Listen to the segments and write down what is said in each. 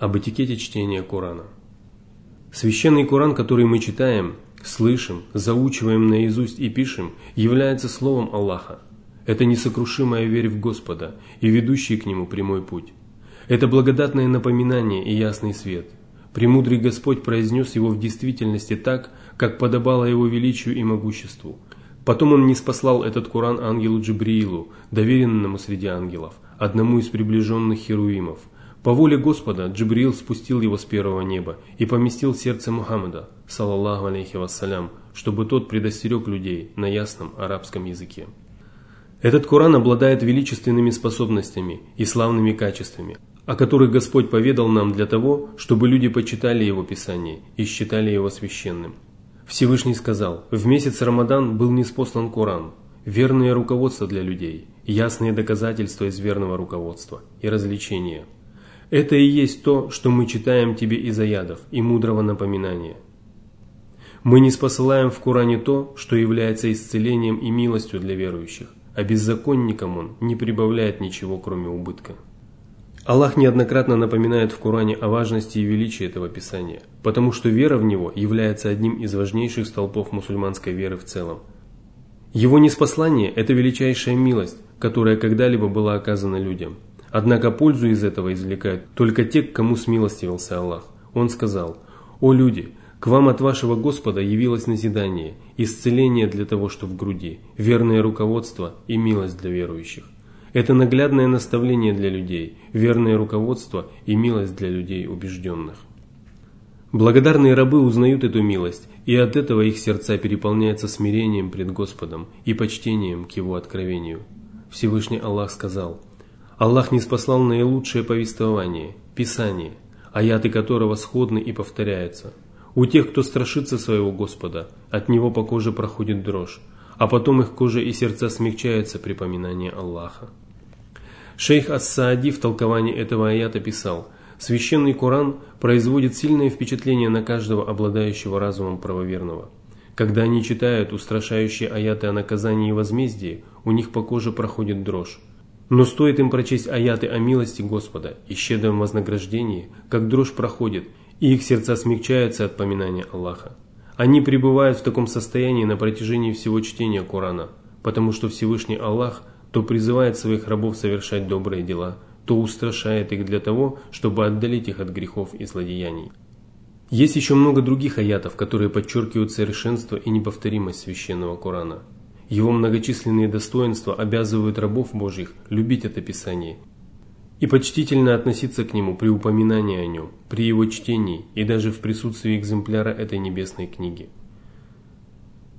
об этикете чтения Корана. Священный Коран, который мы читаем, слышим, заучиваем наизусть и пишем, является словом Аллаха. Это несокрушимая верь в Господа и ведущий к Нему прямой путь. Это благодатное напоминание и ясный свет. Премудрый Господь произнес его в действительности так, как подобало его величию и могуществу. Потом он не спаслал этот Коран ангелу Джибриилу, доверенному среди ангелов, одному из приближенных херувимов – по воле Господа Джибрил спустил его с первого неба и поместил сердце Мухаммада, салаллаху алейхи вассалям, чтобы тот предостерег людей на ясном арабском языке. Этот Коран обладает величественными способностями и славными качествами, о которых Господь поведал нам для того, чтобы люди почитали Его Писание и считали его священным. Всевышний сказал, в месяц Рамадан был неспослан Коран, верное руководство для людей, ясные доказательства из верного руководства и развлечения – это и есть то, что мы читаем тебе из аядов и мудрого напоминания. Мы не спосылаем в Коране то, что является исцелением и милостью для верующих, а беззаконникам он не прибавляет ничего, кроме убытка. Аллах неоднократно напоминает в Коране о важности и величии этого Писания, потому что вера в него является одним из важнейших столпов мусульманской веры в целом. Его неспослание – это величайшая милость, которая когда-либо была оказана людям – Однако пользу из этого извлекают только те, к кому смилостивился Аллах. Он сказал, «О люди, к вам от вашего Господа явилось назидание, исцеление для того, что в груди, верное руководство и милость для верующих». Это наглядное наставление для людей, верное руководство и милость для людей убежденных. Благодарные рабы узнают эту милость, и от этого их сердца переполняются смирением пред Господом и почтением к Его откровению. Всевышний Аллах сказал – Аллах не спаслал наилучшее повествование, Писание, аяты которого сходны и повторяются. У тех, кто страшится своего Господа, от него по коже проходит дрожь, а потом их кожа и сердца смягчаются при поминании Аллаха. Шейх Ас-Саади в толковании этого аята писал, «Священный Коран производит сильное впечатление на каждого обладающего разумом правоверного. Когда они читают устрашающие аяты о наказании и возмездии, у них по коже проходит дрожь. Но стоит им прочесть аяты о милости Господа и щедром вознаграждении, как дрожь проходит, и их сердца смягчаются от поминания Аллаха. Они пребывают в таком состоянии на протяжении всего чтения Корана, потому что Всевышний Аллах то призывает своих рабов совершать добрые дела, то устрашает их для того, чтобы отдалить их от грехов и злодеяний. Есть еще много других аятов, которые подчеркивают совершенство и неповторимость священного Корана – его многочисленные достоинства обязывают рабов Божьих любить это Писание и почтительно относиться к нему при упоминании о нем, при его чтении и даже в присутствии экземпляра этой небесной книги.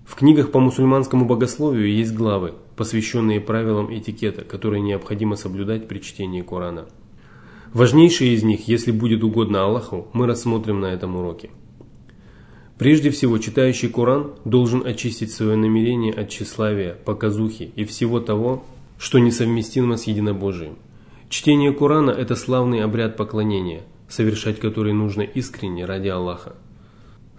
В книгах по мусульманскому богословию есть главы, посвященные правилам этикета, которые необходимо соблюдать при чтении Корана. Важнейшие из них, если будет угодно Аллаху, мы рассмотрим на этом уроке. Прежде всего, читающий Коран должен очистить свое намерение от тщеславия, показухи и всего того, что несовместимо с единобожием. Чтение Корана – это славный обряд поклонения, совершать который нужно искренне ради Аллаха.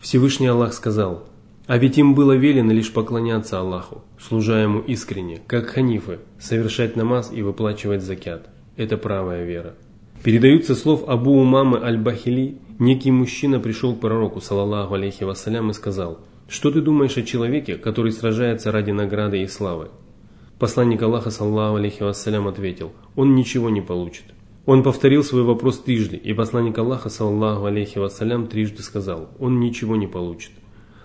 Всевышний Аллах сказал, «А ведь им было велено лишь поклоняться Аллаху, служа Ему искренне, как ханифы, совершать намаз и выплачивать закят. Это правая вера». Передаются слов Абу Умамы Аль-Бахили Некий мужчина пришел к пророку, салаллаху алейхи вассалям, и сказал, «Что ты думаешь о человеке, который сражается ради награды и славы?» Посланник Аллаха, саллаху алейхи вассалям, ответил, «Он ничего не получит». Он повторил свой вопрос трижды, и посланник Аллаха, саллаху алейхи вассалям, трижды сказал, «Он ничего не получит».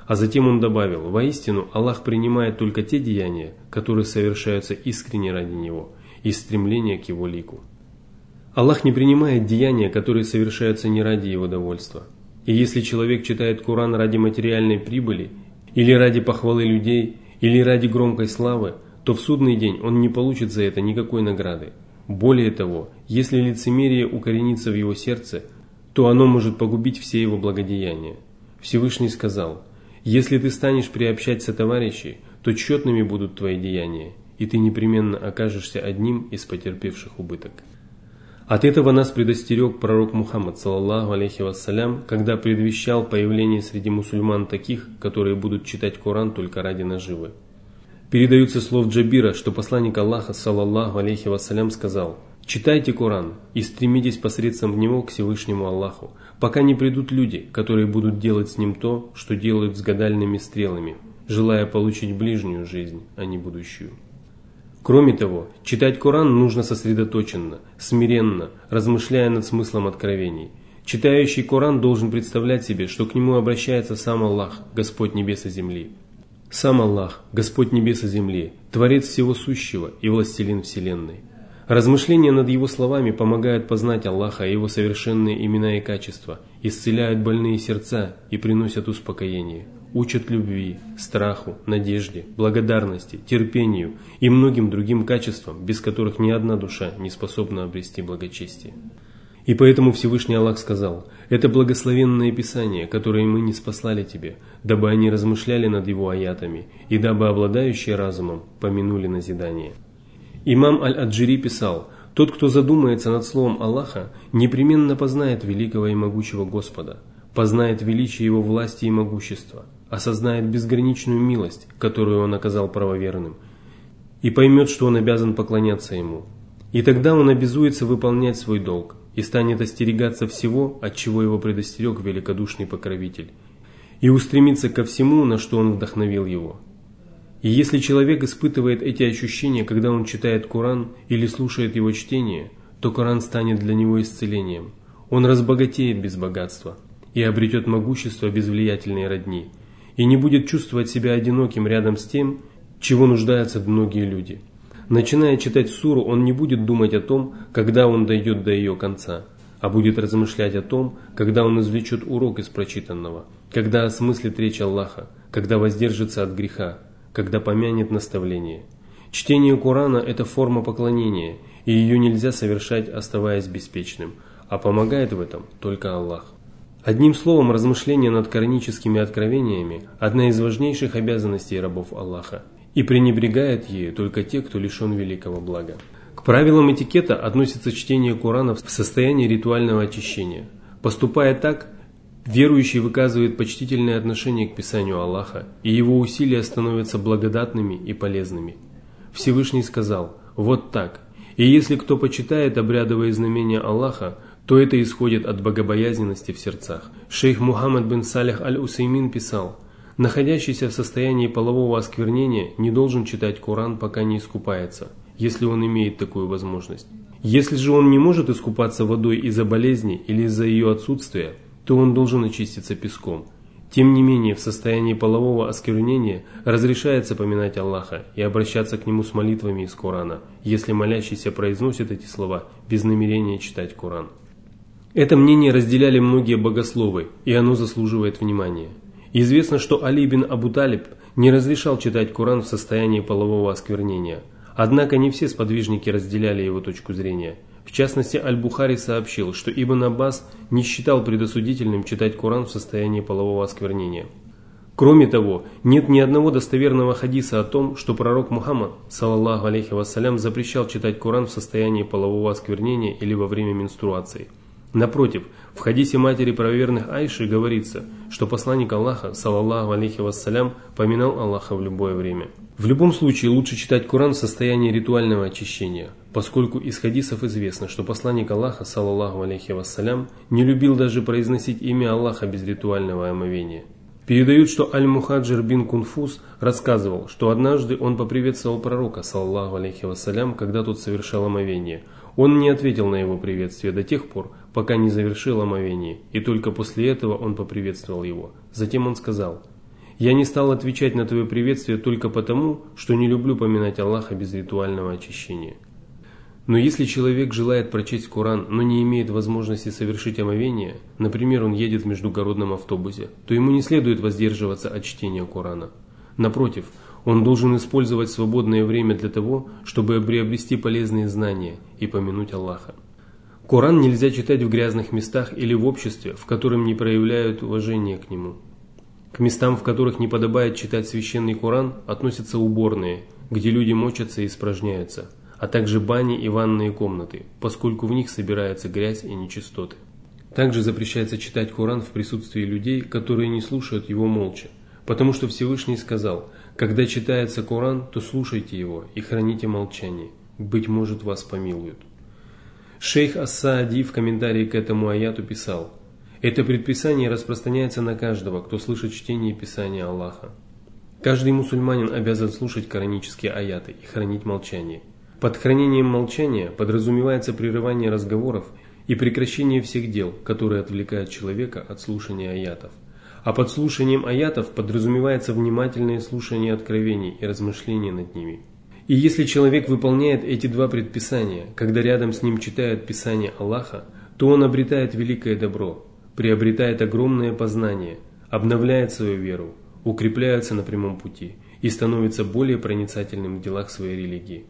А затем он добавил, «Воистину, Аллах принимает только те деяния, которые совершаются искренне ради Него, из стремления к Его лику». Аллах не принимает деяния, которые совершаются не ради его довольства. И если человек читает Коран ради материальной прибыли, или ради похвалы людей, или ради громкой славы, то в судный день он не получит за это никакой награды. Более того, если лицемерие укоренится в его сердце, то оно может погубить все его благодеяния. Всевышний сказал, «Если ты станешь приобщать товарищей, то тщетными будут твои деяния, и ты непременно окажешься одним из потерпевших убыток». От этого нас предостерег пророк Мухаммад, саллаллаху алейхи вассалям, когда предвещал появление среди мусульман таких, которые будут читать Коран только ради наживы. Передаются слов Джабира, что посланник Аллаха, саллаллаху алейхи вассалям, сказал, Читайте Коран и стремитесь посредством него к Всевышнему Аллаху, пока не придут люди, которые будут делать с ним то, что делают с гадальными стрелами, желая получить ближнюю жизнь, а не будущую. Кроме того, читать Коран нужно сосредоточенно, смиренно, размышляя над смыслом откровений. Читающий Коран должен представлять себе, что к нему обращается сам Аллах, Господь небес и земли. Сам Аллах, Господь небес и земли, Творец всего сущего и Властелин Вселенной. Размышления над его словами помогают познать Аллаха и его совершенные имена и качества, исцеляют больные сердца и приносят успокоение, учат любви, страху, надежде, благодарности, терпению и многим другим качествам, без которых ни одна душа не способна обрести благочестие. И поэтому Всевышний Аллах сказал, «Это благословенное Писание, которое мы не спаслали тебе, дабы они размышляли над его аятами, и дабы обладающие разумом помянули назидание». Имам Аль-Аджири писал, «Тот, кто задумается над словом Аллаха, непременно познает великого и могучего Господа, познает величие Его власти и могущества, осознает безграничную милость, которую Он оказал правоверным, и поймет, что Он обязан поклоняться Ему. И тогда Он обязуется выполнять свой долг и станет остерегаться всего, от чего Его предостерег великодушный покровитель, и устремиться ко всему, на что Он вдохновил Его». И если человек испытывает эти ощущения, когда он читает Коран или слушает его чтение, то Коран станет для него исцелением. Он разбогатеет без богатства и обретет могущество без влиятельной родни, и не будет чувствовать себя одиноким рядом с тем, чего нуждаются многие люди. Начиная читать суру, он не будет думать о том, когда он дойдет до ее конца, а будет размышлять о том, когда он извлечет урок из прочитанного, когда осмыслит речь Аллаха, когда воздержится от греха, когда помянет наставление. Чтение Корана – это форма поклонения, и ее нельзя совершать, оставаясь беспечным, а помогает в этом только Аллах. Одним словом, размышление над кораническими откровениями – одна из важнейших обязанностей рабов Аллаха, и пренебрегает ею только те, кто лишен великого блага. К правилам этикета относится чтение Корана в состоянии ритуального очищения. Поступая так, Верующий выказывает почтительное отношение к Писанию Аллаха, и его усилия становятся благодатными и полезными. Всевышний сказал, вот так, и если кто почитает обрядовые знамения Аллаха, то это исходит от богобоязненности в сердцах. Шейх Мухаммад бин Салих аль-Усеймин писал, находящийся в состоянии полового осквернения не должен читать Коран, пока не искупается, если он имеет такую возможность. Если же он не может искупаться водой из-за болезни или из-за ее отсутствия, то он должен очиститься песком. Тем не менее, в состоянии полового осквернения разрешается поминать Аллаха и обращаться к Нему с молитвами из Корана, если молящийся произносит эти слова без намерения читать Коран. Это мнение разделяли многие богословы, и оно заслуживает внимания. Известно, что Али бин Абу Талиб не разрешал читать Коран в состоянии полового осквернения. Однако не все сподвижники разделяли его точку зрения – в частности, Аль-Бухари сообщил, что Ибн Аббас не считал предосудительным читать Коран в состоянии полового осквернения. Кроме того, нет ни одного достоверного хадиса о том, что пророк Мухаммад, саллаллаху алейхи вассалям, запрещал читать Коран в состоянии полового осквернения или во время менструации. Напротив, в хадисе матери правоверных Айши говорится, что посланник Аллаха, саллаллаху алейхи вассалям, поминал Аллаха в любое время. В любом случае лучше читать Коран в состоянии ритуального очищения, поскольку из хадисов известно, что посланник Аллаха, саллаллаху алейхи вассалям, не любил даже произносить имя Аллаха без ритуального омовения. Передают, что Аль-Мухаджир бин Кунфус рассказывал, что однажды он поприветствовал пророка, саллаллаху алейхи вассалям, когда тот совершал омовение. Он не ответил на его приветствие до тех пор, пока не завершил омовение, и только после этого он поприветствовал его. Затем он сказал – я не стал отвечать на твое приветствие только потому, что не люблю поминать Аллаха без ритуального очищения. Но если человек желает прочесть Коран, но не имеет возможности совершить омовение, например, он едет в междугородном автобусе, то ему не следует воздерживаться от чтения Корана. Напротив, он должен использовать свободное время для того, чтобы приобрести полезные знания и помянуть Аллаха. Коран нельзя читать в грязных местах или в обществе, в котором не проявляют уважения к нему. К местам, в которых не подобает читать священный Коран, относятся уборные, где люди мочатся и испражняются, а также бани и ванные комнаты, поскольку в них собирается грязь и нечистоты. Также запрещается читать Коран в присутствии людей, которые не слушают его молча, потому что Всевышний сказал, когда читается Коран, то слушайте его и храните молчание, быть может вас помилуют. Шейх Ас-Саади в комментарии к этому аяту писал, «Это предписание распространяется на каждого, кто слышит чтение Писания Аллаха. Каждый мусульманин обязан слушать коранические аяты и хранить молчание. Под хранением молчания подразумевается прерывание разговоров и прекращение всех дел, которые отвлекают человека от слушания аятов. А под слушанием аятов подразумевается внимательное слушание откровений и размышления над ними. И если человек выполняет эти два предписания, когда рядом с ним читают Писание Аллаха, то он обретает великое добро, приобретает огромное познание, обновляет свою веру, укрепляется на прямом пути и становится более проницательным в делах своей религии.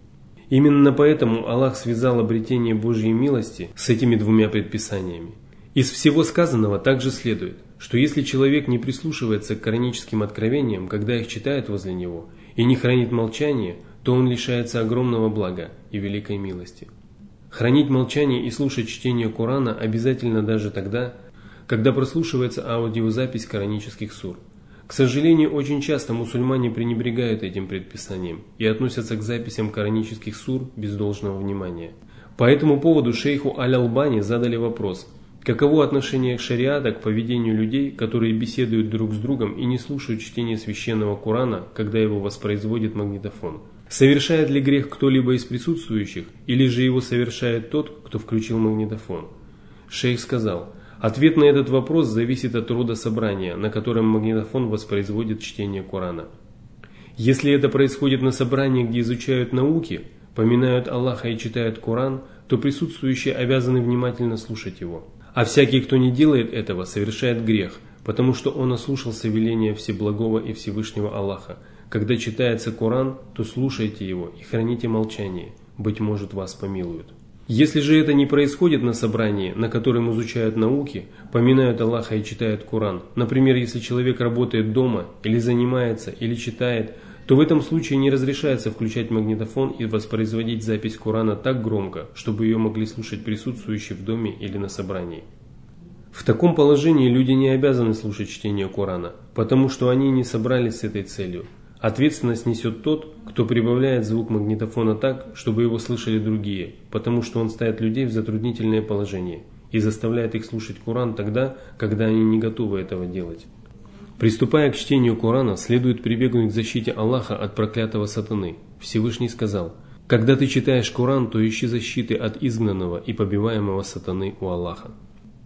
Именно поэтому Аллах связал обретение Божьей милости с этими двумя предписаниями. Из всего сказанного также следует, что если человек не прислушивается к кораническим откровениям, когда их читают возле него, и не хранит молчание, то он лишается огромного блага и великой милости. Хранить молчание и слушать чтение Корана обязательно даже тогда, когда прослушивается аудиозапись коранических сур. К сожалению, очень часто мусульмане пренебрегают этим предписанием и относятся к записям коранических сур без должного внимания. По этому поводу шейху Аль-Албани задали вопрос, каково отношение шариата к поведению людей, которые беседуют друг с другом и не слушают чтение священного Корана, когда его воспроизводит магнитофон. Совершает ли грех кто-либо из присутствующих, или же его совершает тот, кто включил магнитофон? Шейх сказал, Ответ на этот вопрос зависит от рода собрания, на котором магнитофон воспроизводит чтение Корана. Если это происходит на собрании, где изучают науки, поминают Аллаха и читают Коран, то присутствующие обязаны внимательно слушать его. А всякий, кто не делает этого, совершает грех, потому что он ослушался веления Всеблагого и Всевышнего Аллаха. Когда читается Коран, то слушайте его и храните молчание, быть может вас помилуют. Если же это не происходит на собрании, на котором изучают науки, поминают Аллаха и читают Коран, например, если человек работает дома, или занимается, или читает, то в этом случае не разрешается включать магнитофон и воспроизводить запись Корана так громко, чтобы ее могли слушать присутствующие в доме или на собрании. В таком положении люди не обязаны слушать чтение Корана, потому что они не собрались с этой целью. Ответственность несет тот, кто прибавляет звук магнитофона так, чтобы его слышали другие, потому что он ставит людей в затруднительное положение и заставляет их слушать Коран тогда, когда они не готовы этого делать. Приступая к чтению Корана, следует прибегнуть к защите Аллаха от проклятого сатаны. Всевышний сказал, «Когда ты читаешь Коран, то ищи защиты от изгнанного и побиваемого сатаны у Аллаха».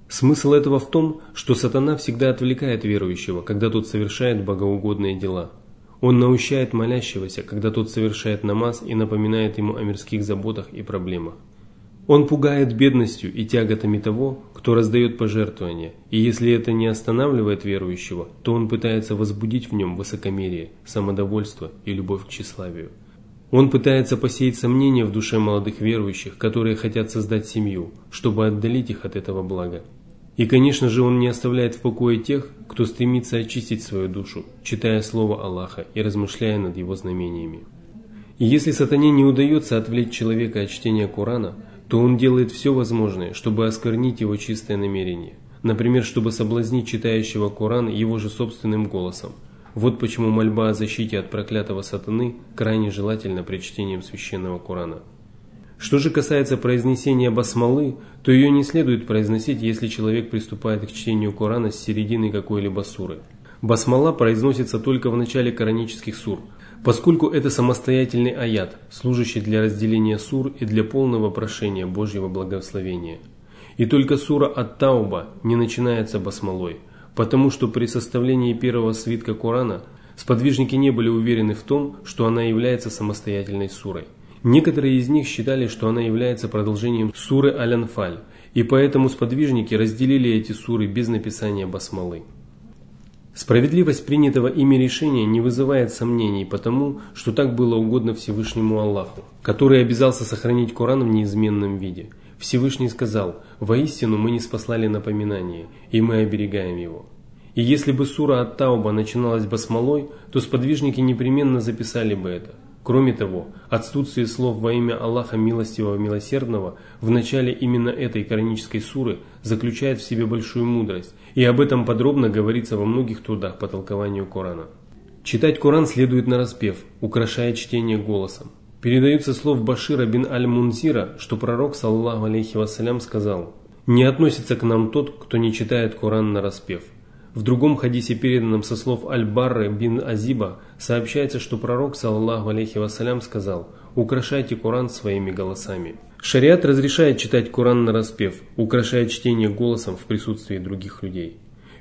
Смысл этого в том, что сатана всегда отвлекает верующего, когда тот совершает богоугодные дела – он наущает молящегося, когда тот совершает намаз и напоминает ему о мирских заботах и проблемах. Он пугает бедностью и тяготами того, кто раздает пожертвования, и если это не останавливает верующего, то он пытается возбудить в нем высокомерие, самодовольство и любовь к тщеславию. Он пытается посеять сомнения в душе молодых верующих, которые хотят создать семью, чтобы отдалить их от этого блага. И, конечно же, он не оставляет в покое тех, кто стремится очистить свою душу, читая Слово Аллаха и размышляя над его знамениями. И если сатане не удается отвлечь человека от чтения Корана, то он делает все возможное, чтобы осквернить его чистое намерение. Например, чтобы соблазнить читающего Коран его же собственным голосом. Вот почему мольба о защите от проклятого сатаны крайне желательна при чтении священного Корана. Что же касается произнесения басмалы, то ее не следует произносить, если человек приступает к чтению Корана с середины какой-либо суры. Басмала произносится только в начале коранических сур, поскольку это самостоятельный аят, служащий для разделения сур и для полного прошения Божьего благословения. И только сура Ат-Тауба не начинается басмалой, потому что при составлении первого свитка Корана сподвижники не были уверены в том, что она является самостоятельной сурой. Некоторые из них считали, что она является продолжением суры Аль-Анфаль, и поэтому сподвижники разделили эти суры без написания басмалы. Справедливость принятого ими решения не вызывает сомнений, потому что так было угодно Всевышнему Аллаху, который обязался сохранить Коран в неизменном виде. Всевышний сказал, «Воистину мы не спаслали напоминание, и мы оберегаем его». И если бы сура Ат-Тауба начиналась басмалой, то сподвижники непременно записали бы это – Кроме того, отсутствие слов во имя Аллаха Милостивого Милосердного в начале именно этой коранической суры заключает в себе большую мудрость, и об этом подробно говорится во многих трудах по толкованию Корана. Читать Коран следует на распев, украшая чтение голосом. Передаются слов Башира бин Аль-Мунзира, что пророк, саллаху алейхи вассалям, сказал «Не относится к нам тот, кто не читает Коран на распев». В другом хадисе, переданном со слов Аль-Барры бин Азиба, сообщается, что пророк, саллаху алейхи вассалям, сказал «Украшайте Коран своими голосами». Шариат разрешает читать Коран на распев, украшая чтение голосом в присутствии других людей.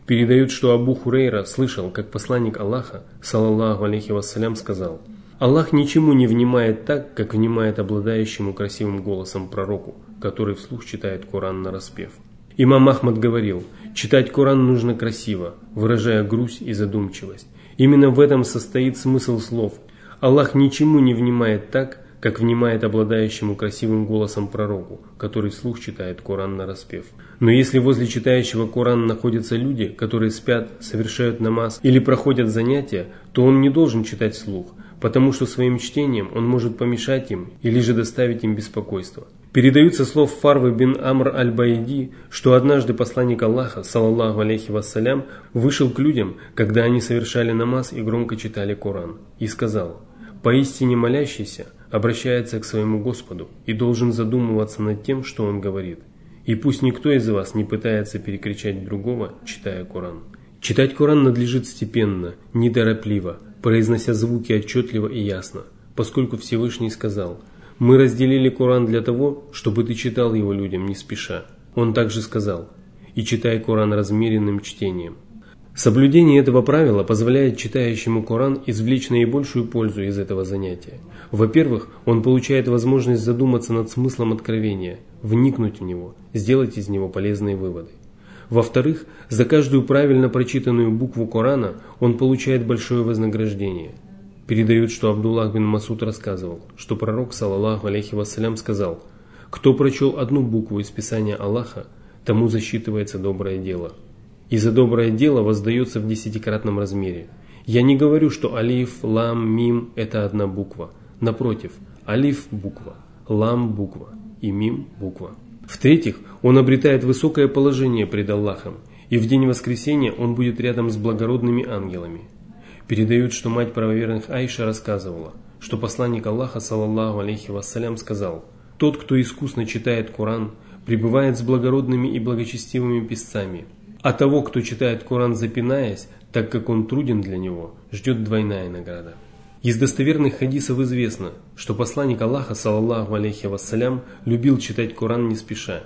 Передают, что Абу Хурейра слышал, как посланник Аллаха, саллаллаху алейхи вассалям, сказал «Аллах ничему не внимает так, как внимает обладающему красивым голосом пророку, который вслух читает Коран на распев». Имам Ахмад говорил, читать Коран нужно красиво, выражая грусть и задумчивость. Именно в этом состоит смысл слов. Аллах ничему не внимает так, как внимает обладающему красивым голосом пророку, который вслух читает Коран на распев. Но если возле читающего Коран находятся люди, которые спят, совершают намаз или проходят занятия, то он не должен читать вслух, потому что своим чтением он может помешать им или же доставить им беспокойство. Передаются слов Фарвы бин Амр аль-Байди, что однажды посланник Аллаха, саллаллаху алейхи вассалям, вышел к людям, когда они совершали намаз и громко читали Коран, и сказал, «Поистине молящийся – обращается к своему Господу и должен задумываться над тем, что он говорит. И пусть никто из вас не пытается перекричать другого, читая Коран. Читать Коран надлежит степенно, неторопливо, произнося звуки отчетливо и ясно, поскольку Всевышний сказал «Мы разделили Коран для того, чтобы ты читал его людям не спеша». Он также сказал «И читай Коран размеренным чтением». Соблюдение этого правила позволяет читающему Коран извлечь наибольшую пользу из этого занятия. Во-первых, он получает возможность задуматься над смыслом откровения, вникнуть в него, сделать из него полезные выводы. Во-вторых, за каждую правильно прочитанную букву Корана он получает большое вознаграждение. Передают, что Абдуллах бин Масуд рассказывал, что пророк, саллаллаху алейхи вассалям, сказал, «Кто прочел одну букву из Писания Аллаха, тому засчитывается доброе дело» и за доброе дело воздается в десятикратном размере. Я не говорю, что алиф, лам, мим – это одна буква. Напротив, алиф – буква, лам – буква и мим – буква. В-третьих, он обретает высокое положение пред Аллахом, и в день воскресения он будет рядом с благородными ангелами. Передают, что мать правоверных Айша рассказывала, что посланник Аллаха, саллаллаху алейхи вассалям, сказал, «Тот, кто искусно читает Коран, пребывает с благородными и благочестивыми писцами, а того, кто читает Коран запинаясь, так как он труден для него, ждет двойная награда. Из достоверных хадисов известно, что посланник Аллаха, саллаллаху алейхи вассалям, любил читать Коран не спеша.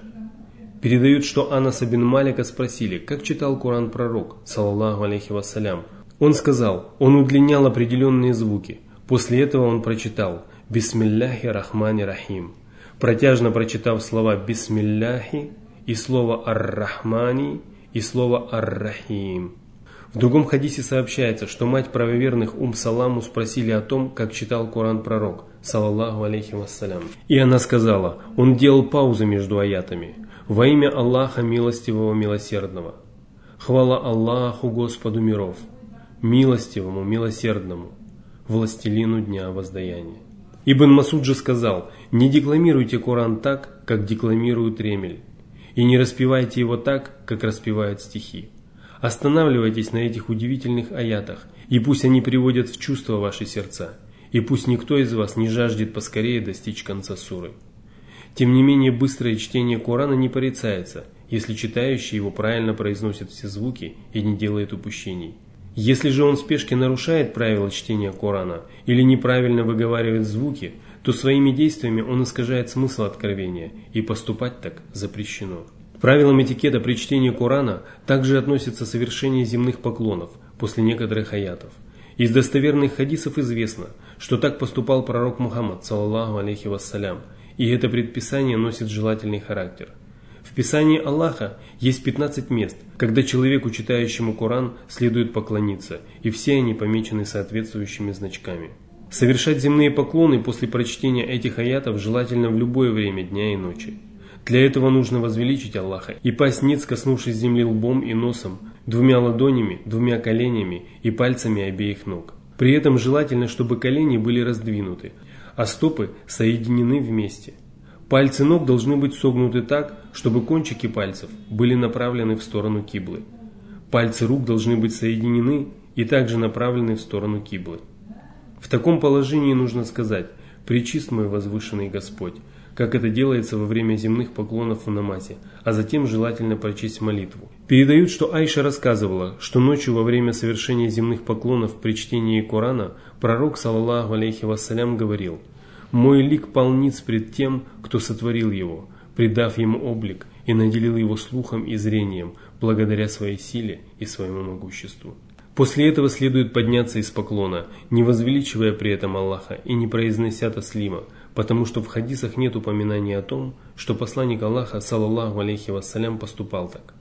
Передают, что Анаса бин Малика спросили, как читал Коран пророк, саллаллаху алейхи вассалям. Он сказал, он удлинял определенные звуки. После этого он прочитал «Бисмилляхи рахмани рахим». Протяжно прочитав слова «Бисмилляхи» и слово «Ар-Рахмани», и слово «ар-рахим». В другом хадисе сообщается, что мать правоверных Ум Саламу спросили о том, как читал Коран пророк, салаллаху алейхи вассалям. И она сказала, он делал паузы между аятами. Во имя Аллаха милостивого милосердного. Хвала Аллаху Господу миров, милостивому милосердному, властелину дня воздаяния. Ибн Масуд же сказал, не декламируйте Коран так, как декламирует Ремель и не распевайте его так, как распевают стихи. Останавливайтесь на этих удивительных аятах, и пусть они приводят в чувство ваши сердца, и пусть никто из вас не жаждет поскорее достичь конца суры. Тем не менее, быстрое чтение Корана не порицается, если читающий его правильно произносит все звуки и не делает упущений. Если же он в спешке нарушает правила чтения Корана или неправильно выговаривает звуки, то своими действиями он искажает смысл откровения, и поступать так запрещено. Правилам этикета при чтении Корана также относится совершение земных поклонов после некоторых аятов. Из достоверных хадисов известно, что так поступал пророк Мухаммад, саллаллаху алейхи вассалям, и это предписание носит желательный характер. Писании Аллаха есть 15 мест, когда человеку, читающему Коран, следует поклониться, и все они помечены соответствующими значками. Совершать земные поклоны после прочтения этих аятов желательно в любое время дня и ночи. Для этого нужно возвеличить Аллаха и пасть ниц, коснувшись земли лбом и носом, двумя ладонями, двумя коленями и пальцами обеих ног. При этом желательно, чтобы колени были раздвинуты, а стопы соединены вместе. Пальцы ног должны быть согнуты так, чтобы кончики пальцев были направлены в сторону киблы. Пальцы рук должны быть соединены и также направлены в сторону киблы. В таком положении нужно сказать «Пречист мой возвышенный Господь», как это делается во время земных поклонов в намазе, а затем желательно прочесть молитву. Передают, что Айша рассказывала, что ночью во время совершения земных поклонов при чтении Корана пророк, саллаллаху алейхи вассалям, говорил «Мой лик полниц пред тем, кто сотворил его, придав ему облик и наделил его слухом и зрением, благодаря своей силе и своему могуществу». После этого следует подняться из поклона, не возвеличивая при этом Аллаха и не произнося таслима, потому что в хадисах нет упоминания о том, что посланник Аллаха, саллаллаху алейхи вассалям, поступал так.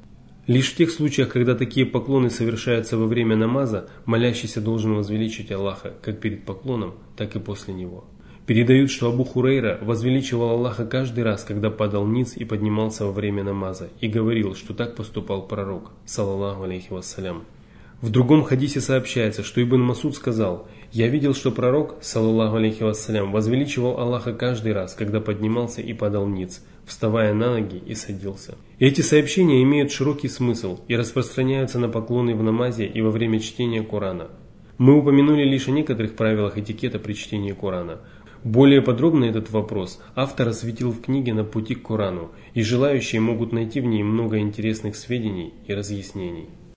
Лишь в тех случаях, когда такие поклоны совершаются во время намаза, молящийся должен возвеличить Аллаха как перед поклоном, так и после него. Передают, что Абу Хурейра возвеличивал Аллаха каждый раз, когда падал ниц и поднимался во время намаза, и говорил, что так поступал пророк, саллаллаху алейхи вассалям. В другом хадисе сообщается, что Ибн Масуд сказал, «Я видел, что пророк, саллаллаху алейхи вассалям, возвеличивал Аллаха каждый раз, когда поднимался и падал ниц, вставая на ноги и садился». Эти сообщения имеют широкий смысл и распространяются на поклоны в намазе и во время чтения Корана. Мы упомянули лишь о некоторых правилах этикета при чтении Корана. Более подробно этот вопрос автор осветил в книге «На пути к Корану», и желающие могут найти в ней много интересных сведений и разъяснений.